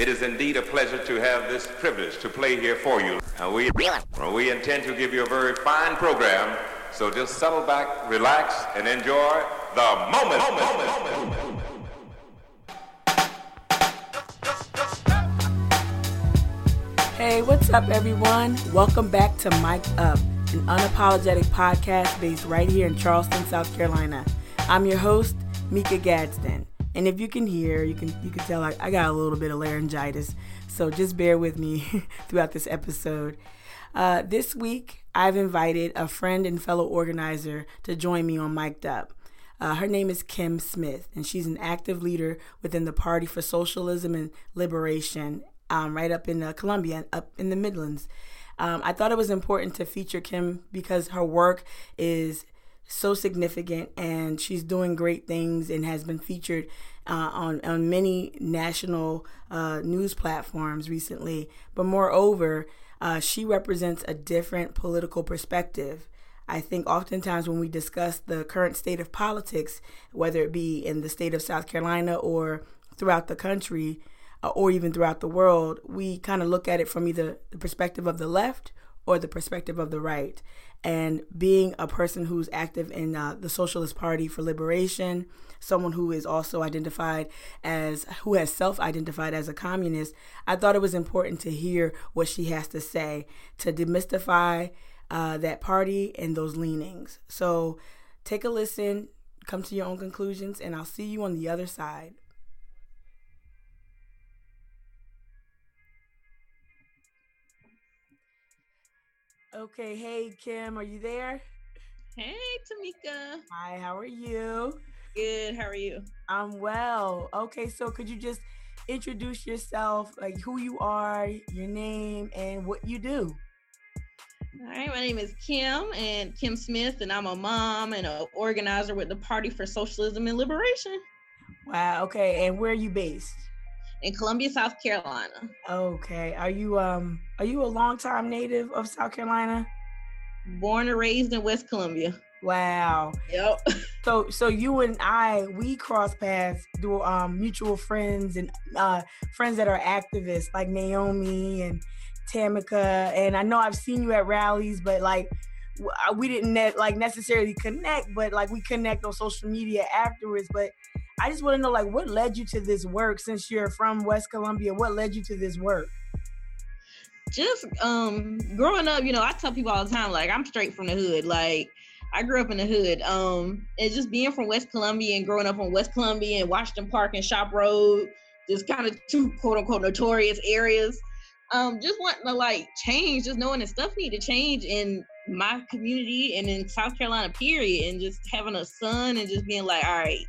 It is indeed a pleasure to have this privilege to play here for you. Uh, we, we intend to give you a very fine program, so just settle back, relax, and enjoy the moment. moment, moment, moment. Hey, what's up, everyone? Welcome back to Mic'd Up, an unapologetic podcast based right here in Charleston, South Carolina. I'm your host, Mika Gadsden. And if you can hear, you can you can tell I, I got a little bit of laryngitis, so just bear with me throughout this episode. Uh, this week, I've invited a friend and fellow organizer to join me on Mic'd Up. Uh, her name is Kim Smith, and she's an active leader within the Party for Socialism and Liberation, um, right up in uh, Columbia, up in the Midlands. Um, I thought it was important to feature Kim because her work is so significant and she's doing great things and has been featured uh, on, on many national uh, news platforms recently. But moreover, uh, she represents a different political perspective. I think oftentimes when we discuss the current state of politics, whether it be in the state of South Carolina or throughout the country, uh, or even throughout the world, we kind of look at it from either the perspective of the left or the perspective of the right and being a person who's active in uh, the Socialist Party for Liberation, someone who is also identified as, who has self identified as a communist, I thought it was important to hear what she has to say to demystify uh, that party and those leanings. So take a listen, come to your own conclusions, and I'll see you on the other side. Okay, hey Kim, are you there? Hey Tamika. Hi, how are you? Good, how are you? I'm well. Okay, so could you just introduce yourself, like who you are, your name, and what you do? All right, my name is Kim and Kim Smith, and I'm a mom and an organizer with the Party for Socialism and Liberation. Wow, okay, and where are you based? In Columbia, South Carolina. Okay. Are you um are you a longtime native of South Carolina? Born and raised in West Columbia. Wow. Yep. So so you and I we cross paths through um mutual friends and uh friends that are activists like Naomi and Tamika and I know I've seen you at rallies but like we didn't ne- like necessarily connect but like we connect on social media afterwards but I just want to know, like, what led you to this work since you're from West Columbia? What led you to this work? Just um growing up, you know, I tell people all the time, like, I'm straight from the hood. Like, I grew up in the hood. Um, and just being from West Columbia and growing up on West Columbia and Washington Park and Shop Road, just kind of two quote unquote notorious areas. Um, just wanting to like change, just knowing that stuff need to change in my community and in South Carolina, period. And just having a son and just being like, all right,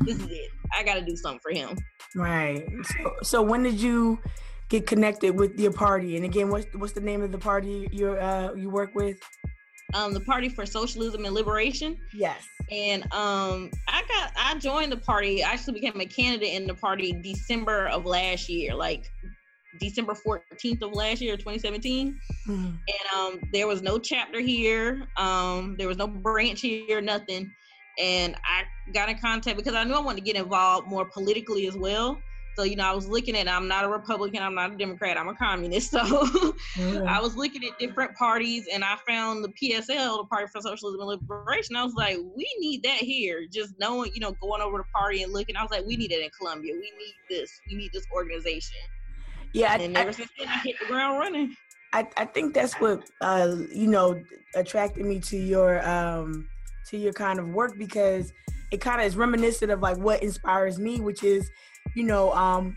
this is it. I got to do something for him. Right. So, so when did you get connected with your party? And again, what's what's the name of the party you uh you work with? Um, the Party for Socialism and Liberation. Yes. And um, I got I joined the party. I actually became a candidate in the party December of last year, like December 14th of last year, 2017. Mm-hmm. And um, there was no chapter here. Um, there was no branch here, nothing and I got in contact because I knew I wanted to get involved more politically as well. So, you know, I was looking at, I'm not a Republican, I'm not a Democrat, I'm a communist. So mm-hmm. I was looking at different parties and I found the PSL, the Party for Socialism and Liberation. I was like, we need that here. Just knowing, you know, going over the party and looking, I was like, we need it in Columbia. We need this. We need this organization. Yeah. And I, ever I, since then, I hit the ground running. I, I think that's what, uh, you know, attracted me to your, um, to your kind of work because it kind of is reminiscent of like what inspires me, which is, you know, um,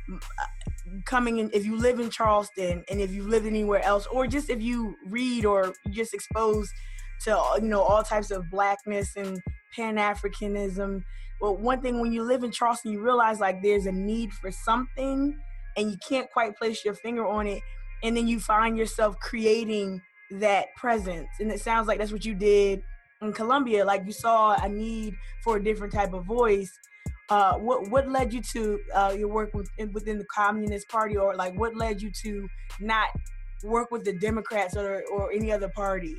coming in if you live in Charleston and if you live anywhere else, or just if you read or just exposed to you know all types of blackness and Pan Africanism. Well, one thing when you live in Charleston, you realize like there's a need for something, and you can't quite place your finger on it, and then you find yourself creating that presence, and it sounds like that's what you did in Columbia, like you saw a need for a different type of voice. Uh, what what led you to uh, your work with, within the Communist Party, or like what led you to not work with the Democrats or or any other party?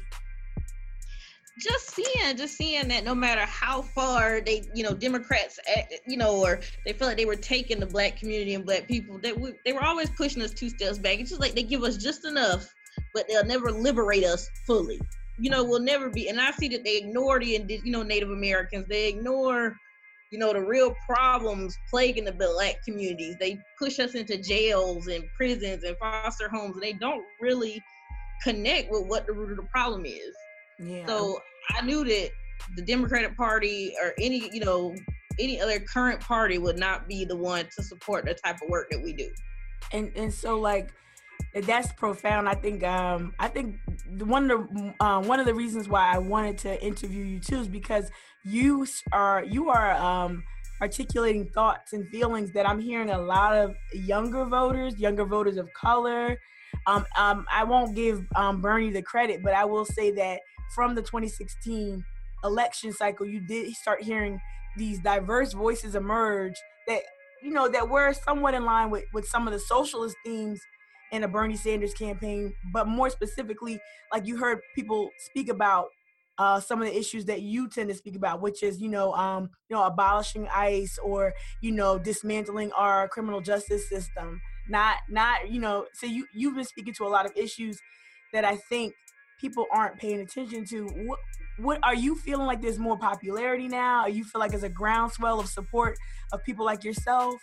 just seeing, just seeing that no matter how far they, you know, Democrats, eh, you know, or they feel like they were taking the black community and black people, that we, they were always pushing us two steps back. It's just like they give us just enough, but they'll never liberate us fully. You know, we'll never be. And I see that they ignore the, you know, Native Americans. They ignore, you know, the real problems plaguing the black communities. They push us into jails and prisons and foster homes, and they don't really connect with what the root of the problem is. Yeah. So I knew that the Democratic Party or any, you know, any other current party would not be the one to support the type of work that we do. And and so like that's profound. I think um I think one of the uh, one of the reasons why I wanted to interview you too is because you are you are um articulating thoughts and feelings that I'm hearing a lot of younger voters, younger voters of color. Um, um, I won't give um, Bernie the credit, but I will say that from the 2016 election cycle, you did start hearing these diverse voices emerge that you know that were somewhat in line with with some of the socialist themes in a Bernie Sanders campaign, but more specifically, like you heard people speak about uh, some of the issues that you tend to speak about, which is you know um, you know abolishing ICE or you know dismantling our criminal justice system. Not not you know so you you've been speaking to a lot of issues that I think people aren't paying attention to. What, what are you feeling like there's more popularity now? Are you feel like there's a groundswell of support of people like yourself?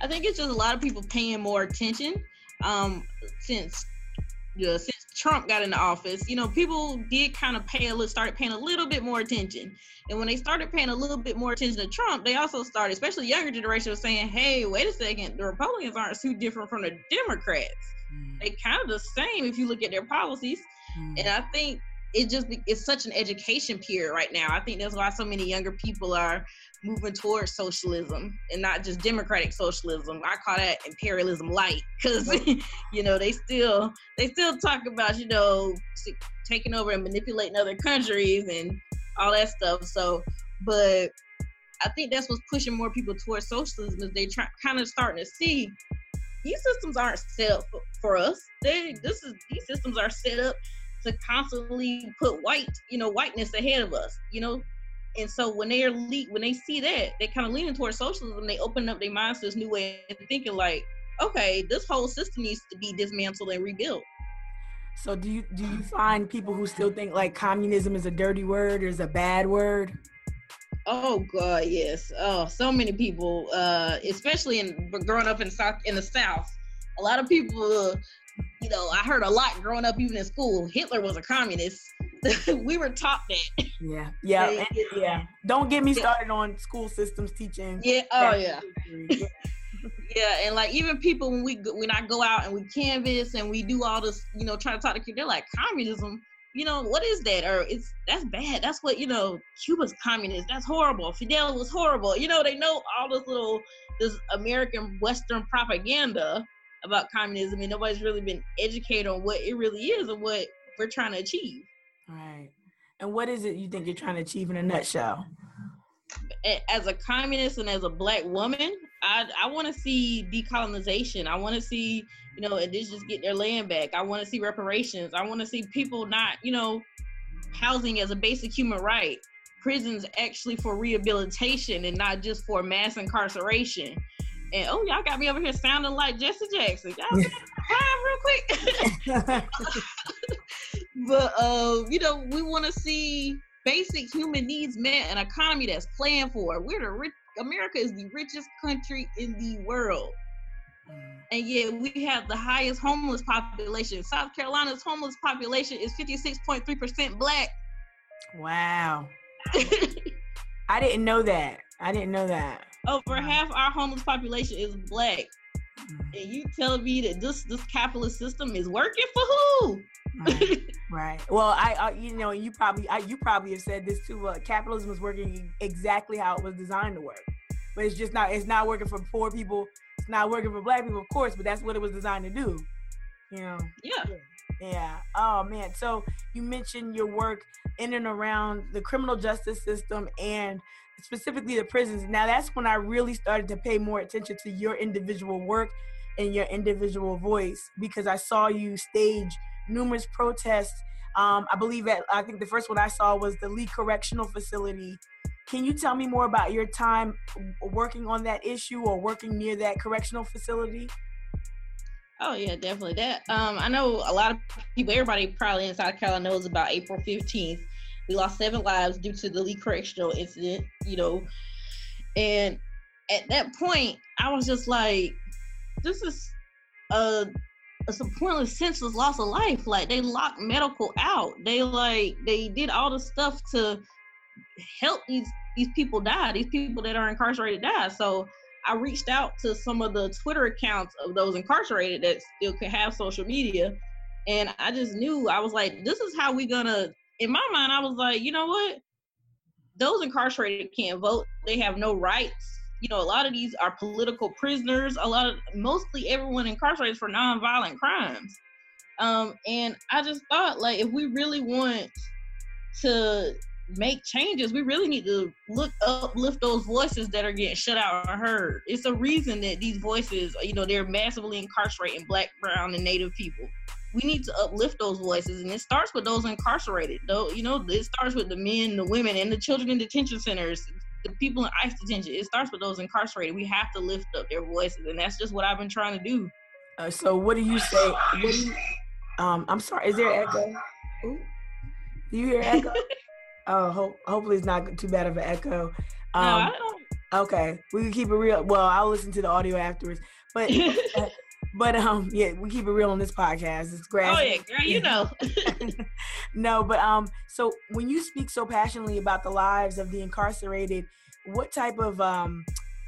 I think it's just a lot of people paying more attention um, since know, since Trump got into office. You know, people did kind of pay a little, started paying a little bit more attention, and when they started paying a little bit more attention to Trump, they also started, especially younger generation, was saying, "Hey, wait a second, the Republicans aren't too different from the Democrats." they kind of the same if you look at their policies. Mm. And I think it just it's such an education period right now. I think that's why so many younger people are moving towards socialism and not just democratic socialism. I call that imperialism light because you know they still they still talk about you know taking over and manipulating other countries and all that stuff. So, but I think that's what's pushing more people towards socialism is they try kind of starting to see these systems aren't set up for us. They this is these systems are set up to constantly put white, you know, whiteness ahead of us, you know. And so when they are le- when they see that, they kind of leaning towards socialism. They open up their minds to this new way of thinking, like, okay, this whole system needs to be dismantled and rebuilt. So do you do you find people who still think like communism is a dirty word or is a bad word? Oh God, yes. Oh, so many people, uh, especially in growing up in South in the South, a lot of people, uh, you know, I heard a lot growing up even in school. Hitler was a communist. we were taught that. Yeah, yeah, and, yeah. Don't get me started on school systems teaching. Yeah. Oh yeah. yeah. yeah, and like even people when we when I go out and we canvas and we do all this, you know, try to talk to kids, they're like communism you know, what is that? Or it's that's bad. That's what, you know, Cuba's communist. That's horrible. Fidel was horrible. You know, they know all this little this American Western propaganda about communism and nobody's really been educated on what it really is and what we're trying to achieve. Right. And what is it you think you're trying to achieve in a nutshell? As a communist and as a black woman, I I want to see decolonization. I want to see you know, indigenous get their land back. I want to see reparations. I want to see people not, you know, housing as a basic human right. Prisons actually for rehabilitation and not just for mass incarceration. And oh, y'all got me over here sounding like Jesse Jackson. Y'all real quick. but uh, you know, we want to see basic human needs met, an economy that's planned for. We're the rich. America is the richest country in the world and yet we have the highest homeless population. South Carolina's homeless population is 56.3% black. Wow. I didn't know that. I didn't know that. Over half our homeless population is black. Mm. And you tell me that this this capitalist system is working for who? right. right. Well, I, I, you know, you probably, I, you probably have said this too. Uh, capitalism is working exactly how it was designed to work, but it's just not. It's not working for poor people It's not working for black people, of course, but that's what it was designed to do. You know? Yeah. Yeah. Oh man. So you mentioned your work in and around the criminal justice system and specifically the prisons. Now that's when I really started to pay more attention to your individual work and your individual voice because I saw you stage numerous protests Um, I believe that I think the first one I saw was the Lee Correctional Facility. Can you tell me more about your time working on that issue or working near that correctional facility? Oh yeah, definitely. That um, I know a lot of people. Everybody probably in South Carolina knows about April fifteenth. We lost seven lives due to the Lee Correctional incident. You know, and at that point, I was just like, "This is a, a some pointless, senseless loss of life. Like they locked medical out. They like they did all the stuff to help these these people die. These people that are incarcerated die. So." I reached out to some of the Twitter accounts of those incarcerated that still could have social media. And I just knew I was like, this is how we gonna in my mind, I was like, you know what? Those incarcerated can't vote. They have no rights. You know, a lot of these are political prisoners. A lot of mostly everyone incarcerated for nonviolent crimes. Um, and I just thought like if we really want to make changes, we really need to look uplift those voices that are getting shut out or heard. It's a reason that these voices, you know, they're massively incarcerating black, brown, and native people. We need to uplift those voices, and it starts with those incarcerated. Though, you know, it starts with the men, the women, and the children in detention centers, the people in ICE detention. It starts with those incarcerated. We have to lift up their voices, and that's just what I've been trying to do. Uh, so, what do you say? What do you, um, I'm sorry. Is there echo? Ooh. Do you hear echo? Oh, hope, hopefully it's not too bad of an echo. Um, no, I don't. Okay, we can keep it real. Well, I'll listen to the audio afterwards. But but um yeah, we keep it real on this podcast. It's great. Oh yeah, girl, you know. no, but um, so when you speak so passionately about the lives of the incarcerated, what type of um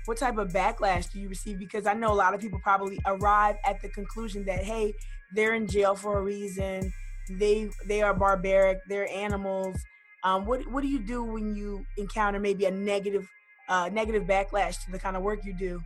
what type of backlash do you receive? Because I know a lot of people probably arrive at the conclusion that hey, they're in jail for a reason. They they are barbaric. They're animals. Um, what what do you do when you encounter maybe a negative uh, negative backlash to the kind of work you do?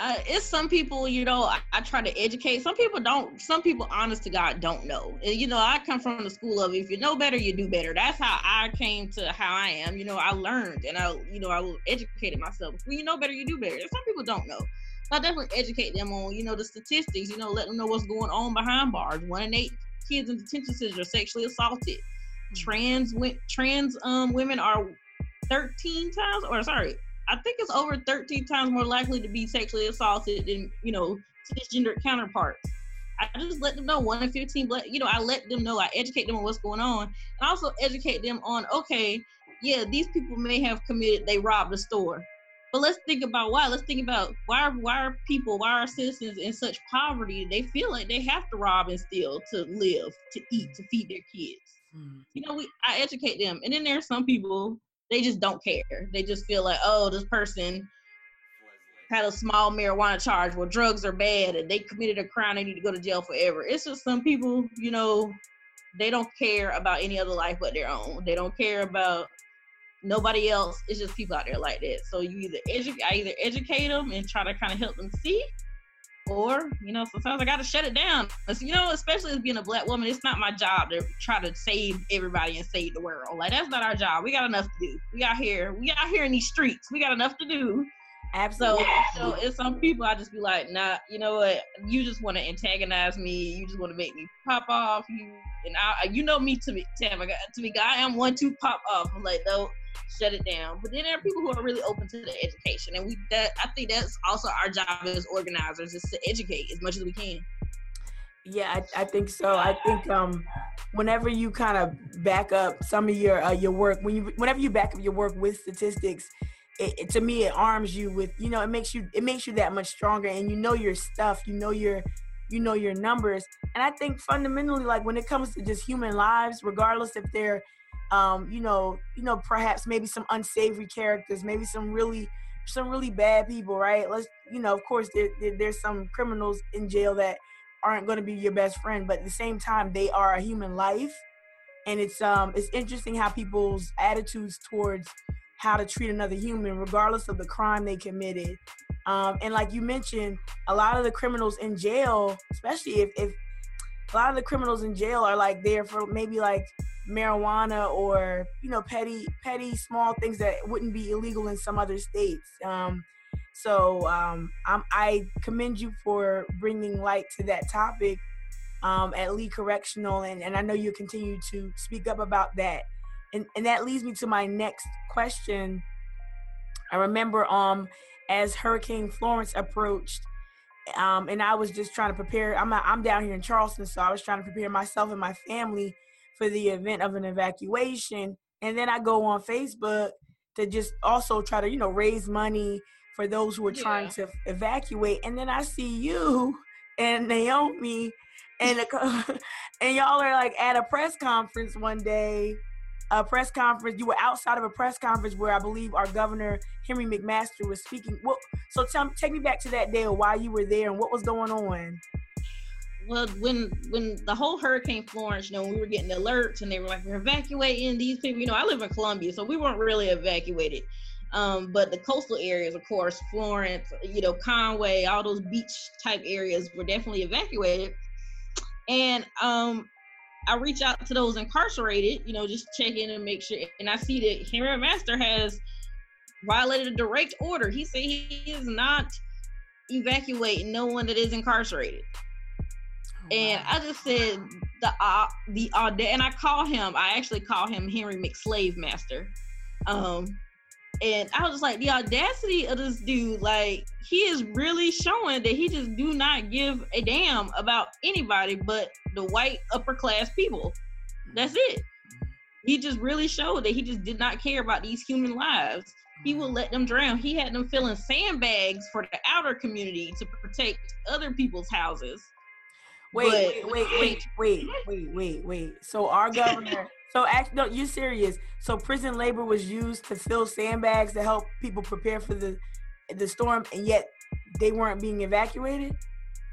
Uh, it's some people, you know, I, I, try to educate. Some people don't. Some people, honest to God, don't know. And, you know, I come from the school of if you know better, you do better. That's how I came to how I am. You know, I learned and I, you know, I educated myself. When you know better, you do better. And some people don't know. So I definitely educate them on, you know, the statistics. You know, let them know what's going on behind bars. One in eight kids in detention centers are sexually assaulted trans trans um women are 13 times or sorry i think it's over 13 times more likely to be sexually assaulted than you know cisgender counterparts i just let them know one in 15 black you know i let them know i educate them on what's going on and also educate them on okay yeah these people may have committed they robbed a store but let's think about why. Let's think about why are, why are people, why are citizens in such poverty? They feel like they have to rob and steal to live, to eat, to feed their kids. Mm. You know, we I educate them, and then there's some people they just don't care. They just feel like, oh, this person had a small marijuana charge. Well, drugs are bad, and they committed a crime. They need to go to jail forever. It's just some people, you know, they don't care about any other life but their own. They don't care about nobody else. It's just people out there like that. So you either educate, I either educate them and try to kind of help them see, or you know sometimes i gotta shut it down you know especially as being a black woman it's not my job to try to save everybody and save the world like that's not our job we got enough to do we out here we out here in these streets we got enough to do Absolutely. So, it's some people I just be like, nah, you know what? You just want to antagonize me. You just want to make me pop off. You and I, you know me to me, Tam. I got to me, I am one to pop off. I'm like, no, shut it down. But then there are people who are really open to the education, and we that I think that's also our job as organizers is to educate as much as we can. Yeah, I, I think so. I think um, whenever you kind of back up some of your uh, your work, when you whenever you back up your work with statistics, it, it, to me it arms you with you know it makes you it makes you that much stronger, and you know your stuff, you know your you know your numbers, and I think fundamentally, like when it comes to just human lives, regardless if they're um, you know, you know, perhaps maybe some unsavory characters, maybe some really, some really bad people, right? Let's, you know, of course, there, there, there's some criminals in jail that aren't going to be your best friend, but at the same time, they are a human life, and it's um, it's interesting how people's attitudes towards how to treat another human, regardless of the crime they committed. Um, and like you mentioned, a lot of the criminals in jail, especially if, if a lot of the criminals in jail are like there for maybe like marijuana or you know petty petty small things that wouldn't be illegal in some other states um, so um, i commend you for bringing light to that topic um, at Lee Correctional, and, and I know you continue to speak up about that. And, and that leads me to my next question. I remember um, as Hurricane Florence approached, um, and I was just trying to prepare. I'm I'm down here in Charleston, so I was trying to prepare myself and my family for the event of an evacuation. And then I go on Facebook to just also try to you know raise money for those who are yeah. trying to evacuate. And then I see you and Naomi and the, and y'all are like at a press conference one day a press conference you were outside of a press conference where i believe our governor henry mcmaster was speaking well so tell, take me back to that day of why you were there and what was going on well when when the whole hurricane florence you know we were getting alerts and they were like we're evacuating these people you know i live in columbia so we weren't really evacuated um, but the coastal areas, of course, Florence, you know, Conway, all those beach type areas were definitely evacuated. And um, I reach out to those incarcerated, you know, just check in and make sure. And I see that Henry Master has violated a direct order. He said he is not evacuating no one that is incarcerated. And I just said the uh, the uh, and I call him. I actually call him Henry McSlave Master. Um, and I was just like, the audacity of this dude, like he is really showing that he just do not give a damn about anybody but the white upper class people. That's it. He just really showed that he just did not care about these human lives. He will let them drown. He had them filling sandbags for the outer community to protect other people's houses. Wait, wait, wait, wait, wait, wait, wait. So our governor so, actually, no, you're serious. So, prison labor was used to fill sandbags to help people prepare for the the storm, and yet they weren't being evacuated.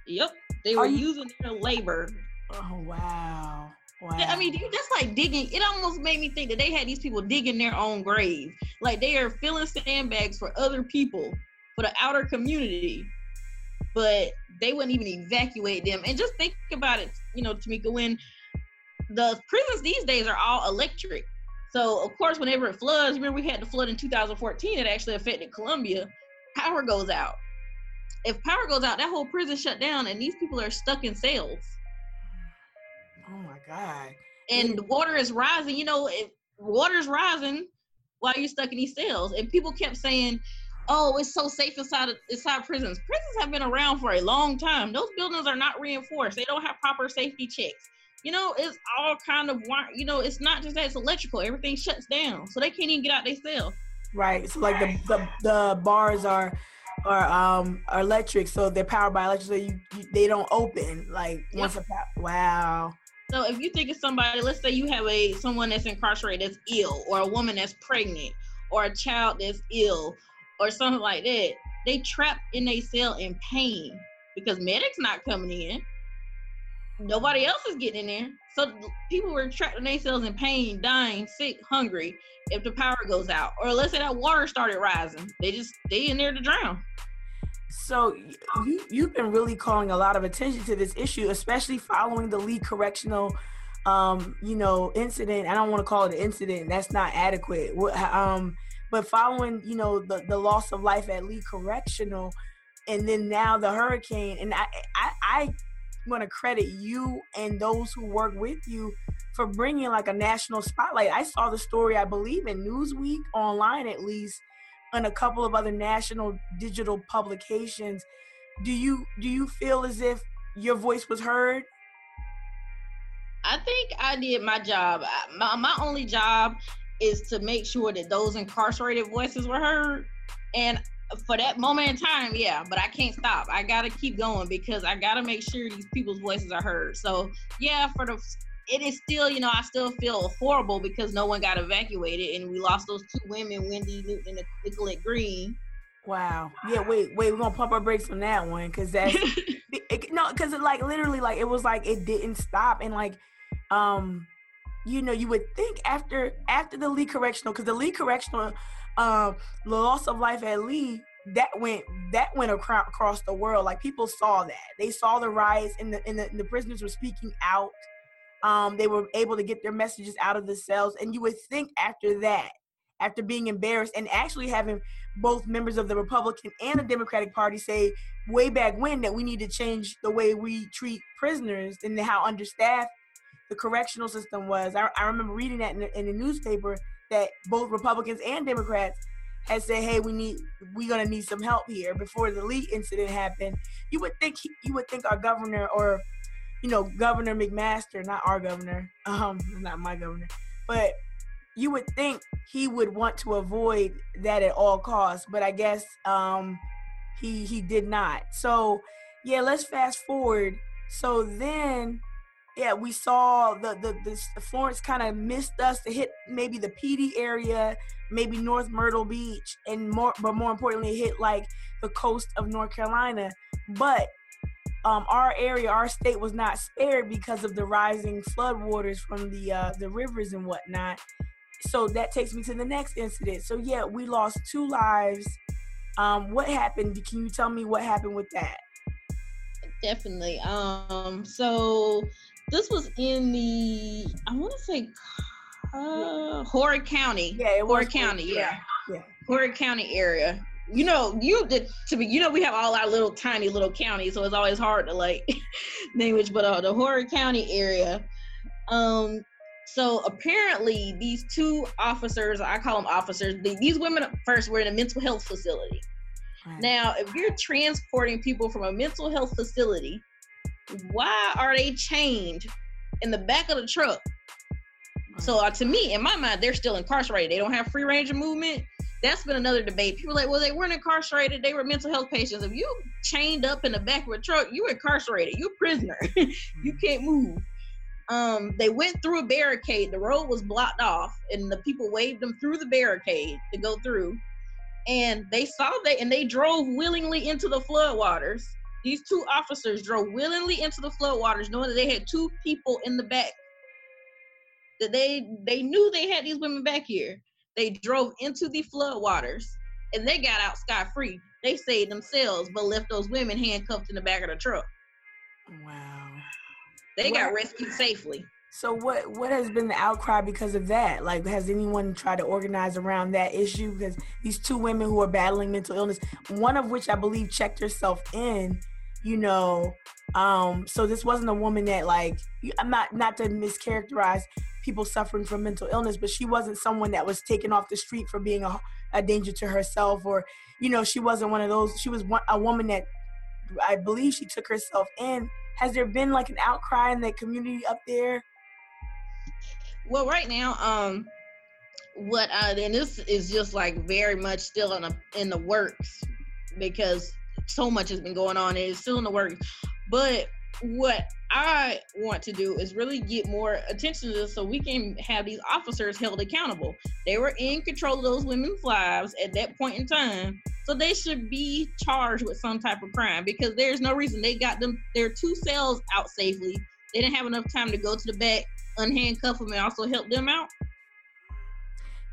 Yep, they were you- using their labor. Oh wow. Wow. I mean, that's like digging. It almost made me think that they had these people digging their own grave. Like they are filling sandbags for other people, for the outer community, but they wouldn't even evacuate them. And just think about it, you know, Tamika, when the prisons these days are all electric. So of course, whenever it floods, remember we had the flood in 2014. It actually affected Columbia. Power goes out. If power goes out, that whole prison shut down, and these people are stuck in cells. Oh my god! And the water is rising. You know, water is rising while you're stuck in these cells. And people kept saying, "Oh, it's so safe inside of, inside prisons." Prisons have been around for a long time. Those buildings are not reinforced. They don't have proper safety checks you know, it's all kind of you know, it's not just that it's electrical. Everything shuts down, so they can't even get out their cell. Right. So like the, the the bars are are um are electric, so they're powered by electric. So you, you they don't open like once a wow. So if you think of somebody, let's say you have a someone that's incarcerated that's ill, or a woman that's pregnant, or a child that's ill, or something like that, they trapped in a cell in pain because medics not coming in nobody else is getting in there. So people were trapped in their cells in pain, dying, sick, hungry if the power goes out. Or let's say that water started rising. They just stay in there to drown. So you you've been really calling a lot of attention to this issue, especially following the Lee Correctional um, you know, incident. I don't want to call it an incident. That's not adequate. What, Um, but following, you know, the, the loss of life at Lee Correctional, and then now the hurricane, and I, I, I want to credit you and those who work with you for bringing like a national spotlight. I saw the story, I believe, in Newsweek online at least, and a couple of other national digital publications. Do you do you feel as if your voice was heard? I think I did my job. My, my only job is to make sure that those incarcerated voices were heard. And for that moment in time, yeah, but I can't stop. I gotta keep going because I gotta make sure these people's voices are heard. So yeah, for the it is still, you know, I still feel horrible because no one got evacuated and we lost those two women, Wendy Newton and Nicolette Green. Wow. Yeah. Wait. Wait. We're gonna pump our brakes on that one because that's it, no, because it like literally like it was like it didn't stop and like um you know you would think after after the Lee correctional because the Lee correctional um, loss of life at Lee that went that went across the world. Like people saw that. They saw the riots and the and the, and the prisoners were speaking out. Um, they were able to get their messages out of the cells. And you would think after that, after being embarrassed and actually having both members of the Republican and the Democratic Party say way back when that we need to change the way we treat prisoners and how understaffed the correctional system was. I, I remember reading that in the, in the newspaper that both Republicans and Democrats had said, "Hey, we need we're gonna need some help here." Before the Lee incident happened, you would think he, you would think our governor or you know Governor McMaster, not our governor, um, not my governor, but you would think he would want to avoid that at all costs. But I guess um, he he did not. So yeah, let's fast forward. So then yeah, we saw the the, the Florence kind of missed us to hit maybe the Pee area, maybe North Myrtle Beach, and more, but more importantly, hit like the coast of North Carolina. But um, our area, our state was not spared because of the rising floodwaters from the uh, the rivers and whatnot. So that takes me to the next incident. So yeah, we lost two lives. Um, what happened? Can you tell me what happened with that? Definitely. Um, so this was in the I want to say uh, Horry County. Yeah, it Horry County. Yeah. yeah, Horry County area. You know, you did to be. You know, we have all our little tiny little counties, so it's always hard to like name which. But uh, the Horry County area. Um, so apparently, these two officers, I call them officers, these women first were in a mental health facility. Right. Now, if you're transporting people from a mental health facility why are they chained in the back of the truck? So uh, to me, in my mind, they're still incarcerated. They don't have free range of movement. That's been another debate. People like, well, they weren't incarcerated. They were mental health patients. If you chained up in the back of a truck, you incarcerated. You a prisoner. you can't move. Um, they went through a barricade. The road was blocked off, and the people waved them through the barricade to go through. And they saw that, and they drove willingly into the floodwaters these two officers drove willingly into the floodwaters, knowing that they had two people in the back. That they they knew they had these women back here. They drove into the floodwaters and they got out scot free. They saved themselves, but left those women handcuffed in the back of the truck. Wow. They got rescued safely. So what what has been the outcry because of that? Like has anyone tried to organize around that issue? Because these two women who are battling mental illness, one of which I believe checked herself in you know um so this wasn't a woman that like i'm not not to mischaracterize people suffering from mental illness but she wasn't someone that was taken off the street for being a, a danger to herself or you know she wasn't one of those she was one, a woman that i believe she took herself in. Has there been like an outcry in the community up there? Well right now um what uh and this is just like very much still in a in the works because so much has been going on it's still in the works. But what I want to do is really get more attention to this so we can have these officers held accountable. They were in control of those women's lives at that point in time. So they should be charged with some type of crime because there's no reason they got them their two cells out safely. They didn't have enough time to go to the back, unhandcuff them, and also help them out.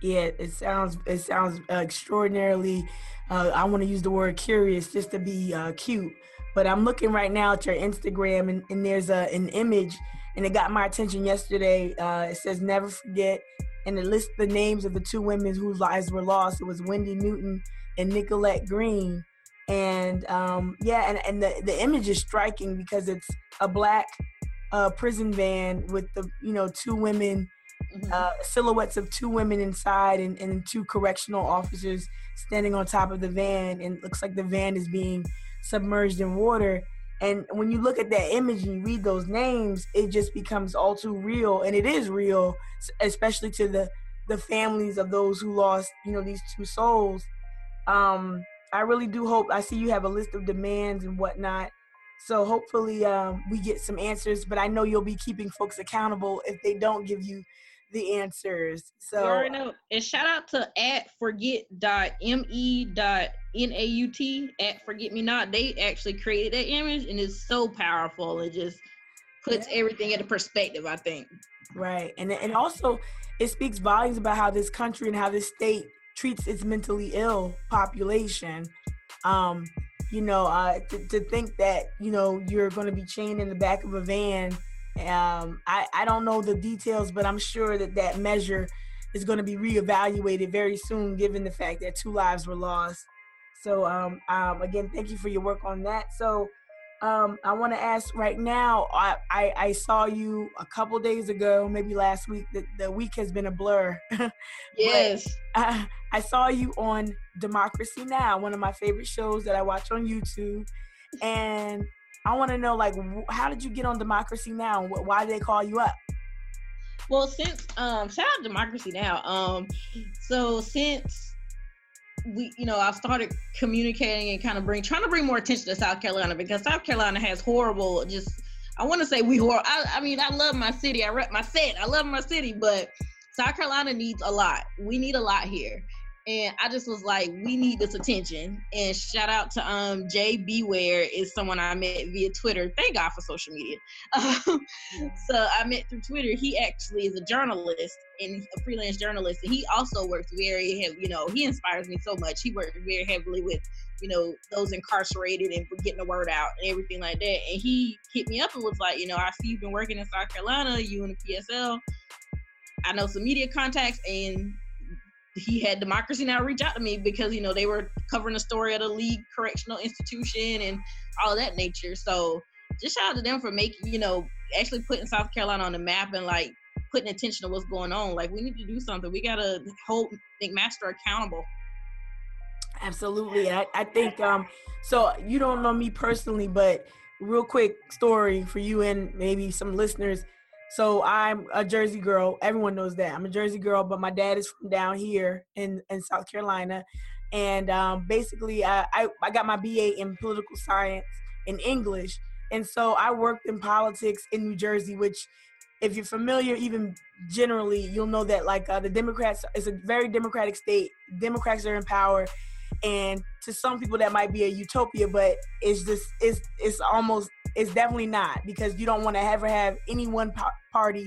Yeah, it sounds it sounds extraordinarily uh, I want to use the word curious just to be uh, cute. But I'm looking right now at your Instagram, and, and there's a, an image, and it got my attention yesterday. Uh, it says "Never Forget," and it lists the names of the two women whose lives were lost. It was Wendy Newton and Nicolette Green. And um, yeah, and, and the, the image is striking because it's a black uh, prison van with the you know two women mm-hmm. uh, silhouettes of two women inside and, and two correctional officers standing on top of the van and looks like the van is being submerged in water. And when you look at that image and you read those names it just becomes all too real. And it is real especially to the the families of those who lost you know these two souls. Um i really do hope i see you have a list of demands and whatnot so hopefully um, we get some answers but i know you'll be keeping folks accountable if they don't give you the answers. So. And shout out to at forget dot me dot naut at forget me not. They actually created that image and it's so powerful. It just puts yeah. everything into perspective. I think. Right, and and also it speaks volumes about how this country and how this state treats its mentally ill population. Um, you know, uh, to, to think that you know you're going to be chained in the back of a van um, I, I don't know the details, but I'm sure that that measure is going to be reevaluated very soon, given the fact that two lives were lost. So um, um, again, thank you for your work on that. So um, I want to ask right now. I, I, I saw you a couple days ago, maybe last week. The, the week has been a blur. yes. I, I saw you on Democracy Now, one of my favorite shows that I watch on YouTube, and I want to know like how did you get on Democracy Now? Why did they call you up? Well, since um, shout out Democracy Now. Um, so since we, you know, I've started communicating and kind of bring, trying to bring more attention to South Carolina because South Carolina has horrible, just, I want to say we horrible. I, I mean, I love my city. I rep my set. I love my city, but South Carolina needs a lot. We need a lot here and I just was like, we need this attention. And shout out to um Jared Ware is someone I met via Twitter. Thank God for social media. Um, so I met through Twitter. He actually is a journalist and a freelance journalist, and he also works very. You know, he inspires me so much. He works very heavily with you know those incarcerated and getting the word out and everything like that. And he hit me up and was like, you know, I see you've been working in South Carolina, you and the PSL. I know some media contacts and he had Democracy Now! reach out to me because you know they were covering the story of the Lee Correctional Institution and all that nature. So just shout out to them for making you know actually putting South Carolina on the map and like putting attention to what's going on. Like we need to do something. We gotta hold McMaster accountable. Absolutely. I, I think um so you don't know me personally, but real quick story for you and maybe some listeners. So I'm a Jersey girl. Everyone knows that. I'm a Jersey girl, but my dad is from down here in, in South Carolina. And um, basically, I, I, I got my BA in political science in English. And so I worked in politics in New Jersey, which, if you're familiar, even generally, you'll know that like uh, the Democrats, it's a very democratic state. Democrats are in power. And to some people, that might be a utopia, but it's just, it's, it's almost it's definitely not because you don't want to ever have any one party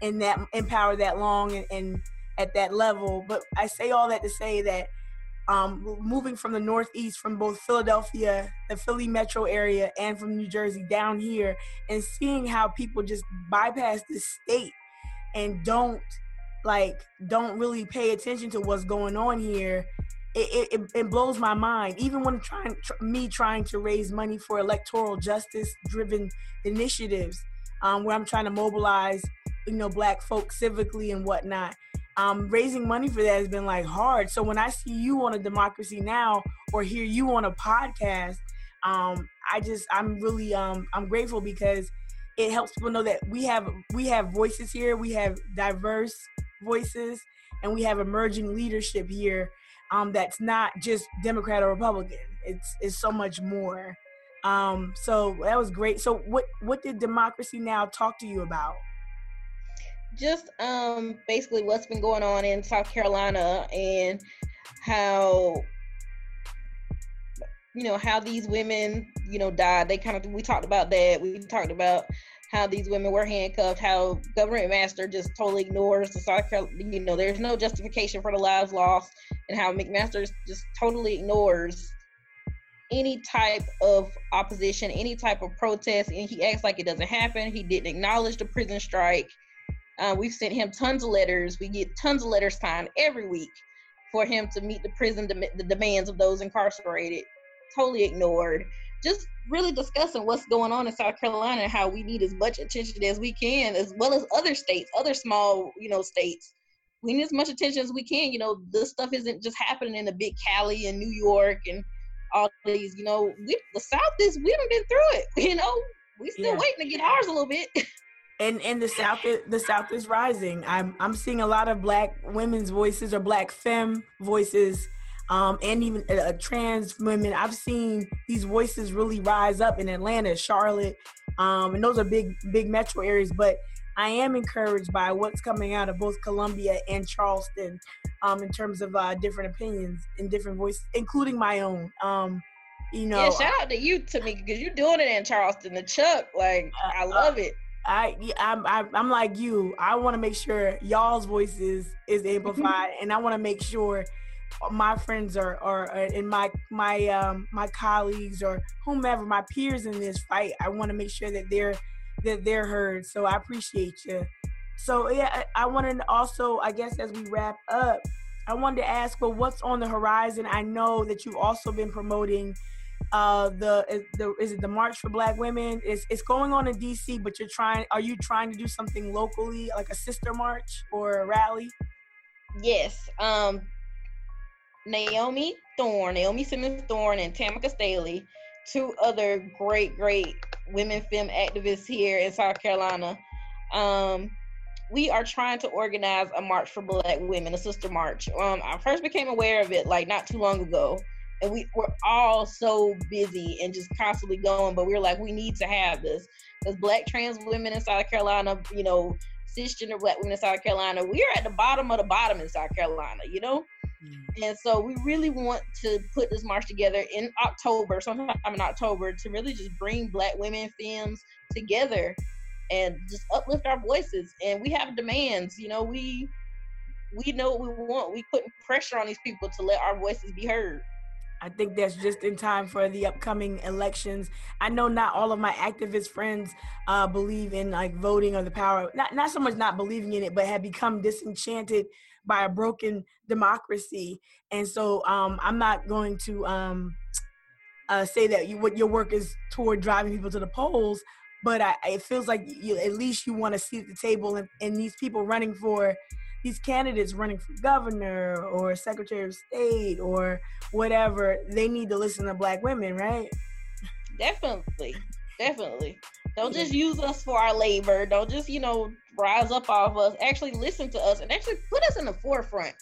in that in power that long and, and at that level. But I say all that to say that um, moving from the Northeast, from both Philadelphia, the Philly metro area, and from New Jersey down here, and seeing how people just bypass the state and don't like don't really pay attention to what's going on here it, it, it blows my mind. Even when trying tr- me trying to raise money for electoral justice driven initiatives, um, where I'm trying to mobilize, you know, black folks civically and whatnot. Um, raising money for that has been like hard. So when I see you on a Democracy Now or hear you on a podcast, um, I just I'm really um, I'm grateful because it helps people know that we have we have voices here, we have diverse voices, and we have emerging leadership here um, that's not just Democrat or Republican. It's it's so much more. Um, so that was great. So what what did Democracy Now talk to you about? Just um, basically what's been going on in South Carolina and how you know how these women you know died. They kind of we talked about that. We talked about how these women were handcuffed, how Governor McMaster just totally ignores the South Carolina, you know, there's no justification for the lives lost, and how McMaster just totally ignores any type of opposition, any type of protest, and he acts like it doesn't happen. He didn't acknowledge the prison strike. Uh, we've sent him tons of letters. We get tons of letters signed every week for him to meet the prison the demands of those incarcerated. Totally ignored just really discussing what's going on in South Carolina and how we need as much attention as we can, as well as other states, other small, you know, states. We need as much attention as we can. You know, this stuff isn't just happening in the big Cali and New York and all these. You know, we the South is we haven't been through it. You know, we still yeah. waiting to get ours a little bit. and and the south is, the south is rising i'm i'm seeing a lot of black women's voices or black femme voices um, and even uh, trans women. I've seen these voices really rise up in Atlanta, Charlotte, um, and those are big, big metro areas. But I am encouraged by what's coming out of both Columbia and Charleston um, in terms of uh, different opinions and different voices, including my own. Um, you know, yeah, shout out to you, to me, because you're doing it in Charleston. The Chuck, like, I uh, love it. I, I'm, I'm like you. I want to make sure y'all's voices is amplified, and I want to make sure my friends or or in uh, my my um my colleagues or whomever my peers in this fight i want to make sure that they're that they're heard. So i appreciate you So yeah, I, wanted to also, I guess, as we wrap up, I wanted to ask, well, what's on the horizon? I know that you've also been promoting uh the the is it the march for black women? It's it's going on in dc but you're trying are you trying to do something locally like a sister march or a rally? Yes um naomi thorne naomi simmons thorne and tamika staley two other great great women film activists here in south carolina. Um we are trying to organize a march for black women a sister march. Um i first became aware of it like not too long ago and we were all so busy and just constantly going but we were like we need to have this. Because black trans women in south carolina you know cisgender black women in south carolina we are at the bottom of the bottom in south carolina you know mm. and so we really want to put this march together in october sometime in october to really just bring black women femmes together and just uplift our voices and we have demands you know we we know what we want we putting pressure on these people to let our voices be heard I think that's just in time for the upcoming elections. I know not all of my activist friends uh, believe in like voting or the power. Not not so much not believing in it, but have become disenchanted by a broken democracy. And so um, I'm not going to um, uh, say that you, what your work is toward driving people to the polls, but I, it feels like you, at least you want to see at the table and, and these people running for these candidates running for governor or secretary of state or whatever, they need to listen to black women, right? Definitely. Definitely. Don't just use us for our labor. Don't just, you know, rise up off us. Actually listen to us and actually put us in the forefront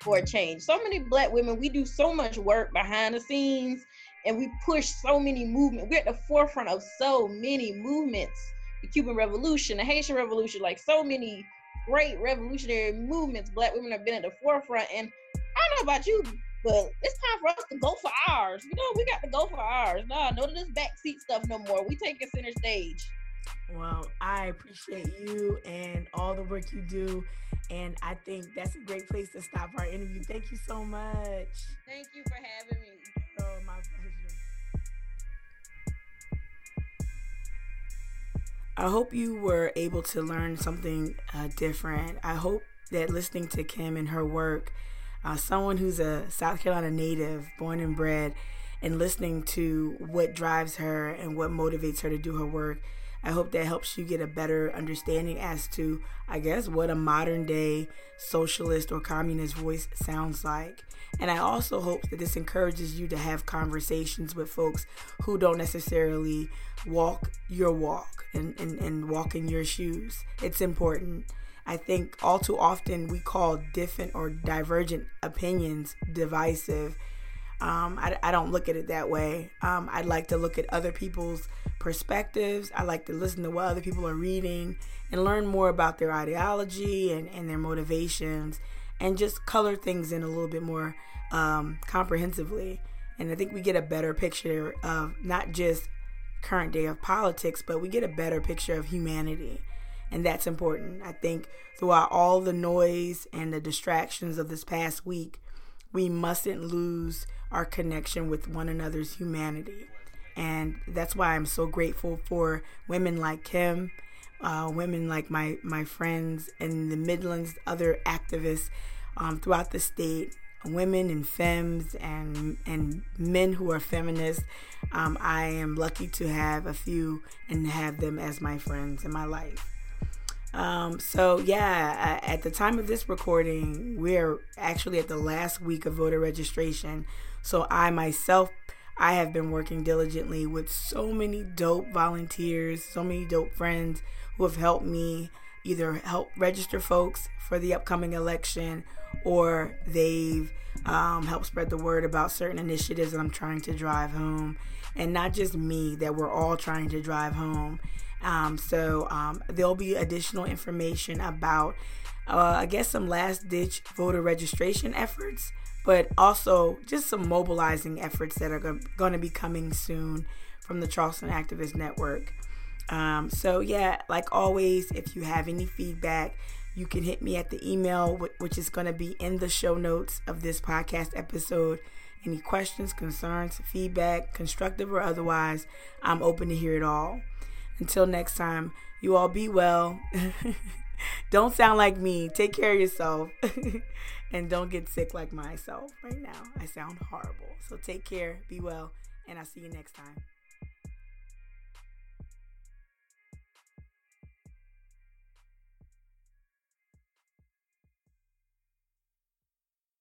for a change. So many black women, we do so much work behind the scenes and we push so many movements. We're at the forefront of so many movements. The Cuban Revolution, the Haitian Revolution, like so many great revolutionary movements black women have been at the forefront. And I don't know about you, but it's time for us to go for ours. You know, we got to go for ours. Nah, none of this backseat stuff no more. We take a center stage. Well, I appreciate you and all the work you do. And I think that's a great place to stop our interview. Thank you so much. Thank you for having me. Oh, my pleasure. I hope you were able to learn something uh, different. I hope that listening to Kim and her work, uh, someone who's a South Carolina native, born and bred, and listening to what drives her and what motivates her to do her work, I hope that helps you get a better understanding as to, I guess, what a modern day socialist or communist voice sounds like. And I also hope that this encourages you to have conversations with folks who don't necessarily walk your walk and, and, and walk in your shoes. It's important. I think all too often we call different or divergent opinions divisive. Um, I, I, don't look at it that way. Um, I'd like to look at other people's perspectives. I like to listen to what other people are reading and learn more about their ideology and, and their motivations and just color things in a little bit more um, comprehensively. And I think we get a better picture of not just current day of politics, but we get a better picture of humanity. And that's important. I think throughout all the noise and the distractions of this past week, we mustn't lose our connection with one another's humanity. And that's why I'm so grateful for women like Kim, uh, women like my, my friends in the Midlands, other activists um, throughout the state women and femmes and and men who are feminists. Um, I am lucky to have a few and have them as my friends in my life. Um, so yeah, at the time of this recording, we're actually at the last week of voter registration. So I myself, I have been working diligently with so many dope volunteers, so many dope friends who have helped me either help register folks for the upcoming election or they've um, helped spread the word about certain initiatives that I'm trying to drive home. And not just me, that we're all trying to drive home. Um, so um, there'll be additional information about, uh, I guess, some last ditch voter registration efforts, but also just some mobilizing efforts that are going to be coming soon from the Charleston Activist Network. Um, so, yeah, like always, if you have any feedback, you can hit me at the email, which is going to be in the show notes of this podcast episode. Any questions, concerns, feedback, constructive or otherwise, I'm open to hear it all. Until next time, you all be well. don't sound like me. Take care of yourself. and don't get sick like myself right now. I sound horrible. So take care, be well, and I'll see you next time.